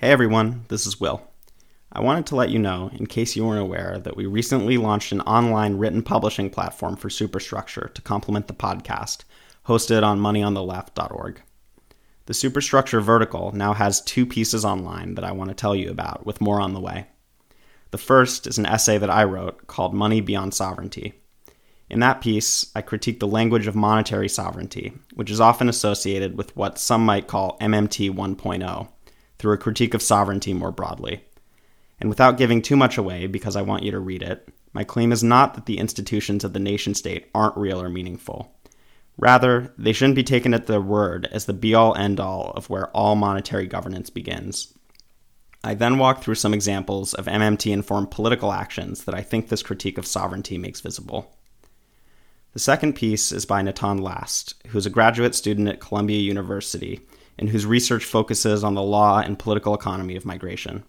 Hey everyone, this is Will. I wanted to let you know, in case you weren't aware, that we recently launched an online written publishing platform for Superstructure to complement the podcast, hosted on moneyonTheLeft.org. The Superstructure vertical now has two pieces online that I want to tell you about, with more on the way. The first is an essay that I wrote called Money Beyond Sovereignty. In that piece, I critique the language of monetary sovereignty, which is often associated with what some might call MMT 1.0, through a critique of sovereignty more broadly. And without giving too much away, because I want you to read it, my claim is not that the institutions of the nation state aren't real or meaningful. Rather, they shouldn't be taken at their word as the be all end all of where all monetary governance begins. I then walk through some examples of MMT informed political actions that I think this critique of sovereignty makes visible. The second piece is by Natan Last, who's a graduate student at Columbia University and whose research focuses on the law and political economy of migration.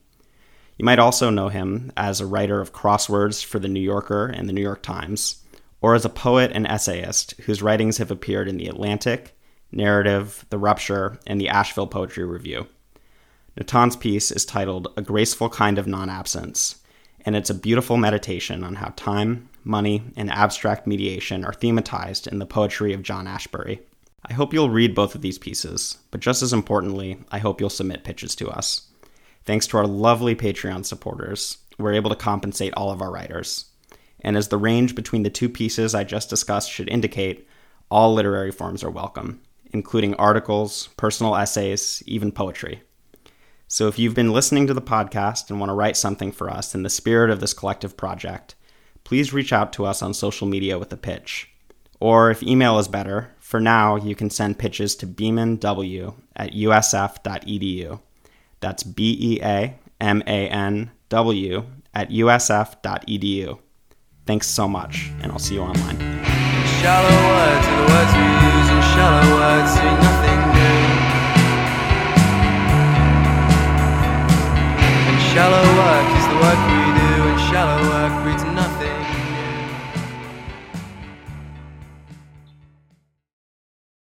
You might also know him as a writer of crosswords for The New Yorker and The New York Times, or as a poet and essayist whose writings have appeared in The Atlantic, Narrative, The Rupture, and the Asheville Poetry Review. Natan's piece is titled A Graceful Kind of Non Absence, and it's a beautiful meditation on how time, money, and abstract mediation are thematized in the poetry of John Ashbery. I hope you'll read both of these pieces, but just as importantly, I hope you'll submit pitches to us. Thanks to our lovely Patreon supporters, we're able to compensate all of our writers. And as the range between the two pieces I just discussed should indicate, all literary forms are welcome, including articles, personal essays, even poetry. So if you've been listening to the podcast and want to write something for us in the spirit of this collective project, please reach out to us on social media with a pitch. Or if email is better, for now you can send pitches to beamanw at usf.edu. That's B E A M A N W at usf.edu. Thanks so much, and I'll see you online. Shallow words are the words we use, and shallow words say nothing new. And shallow work is the work we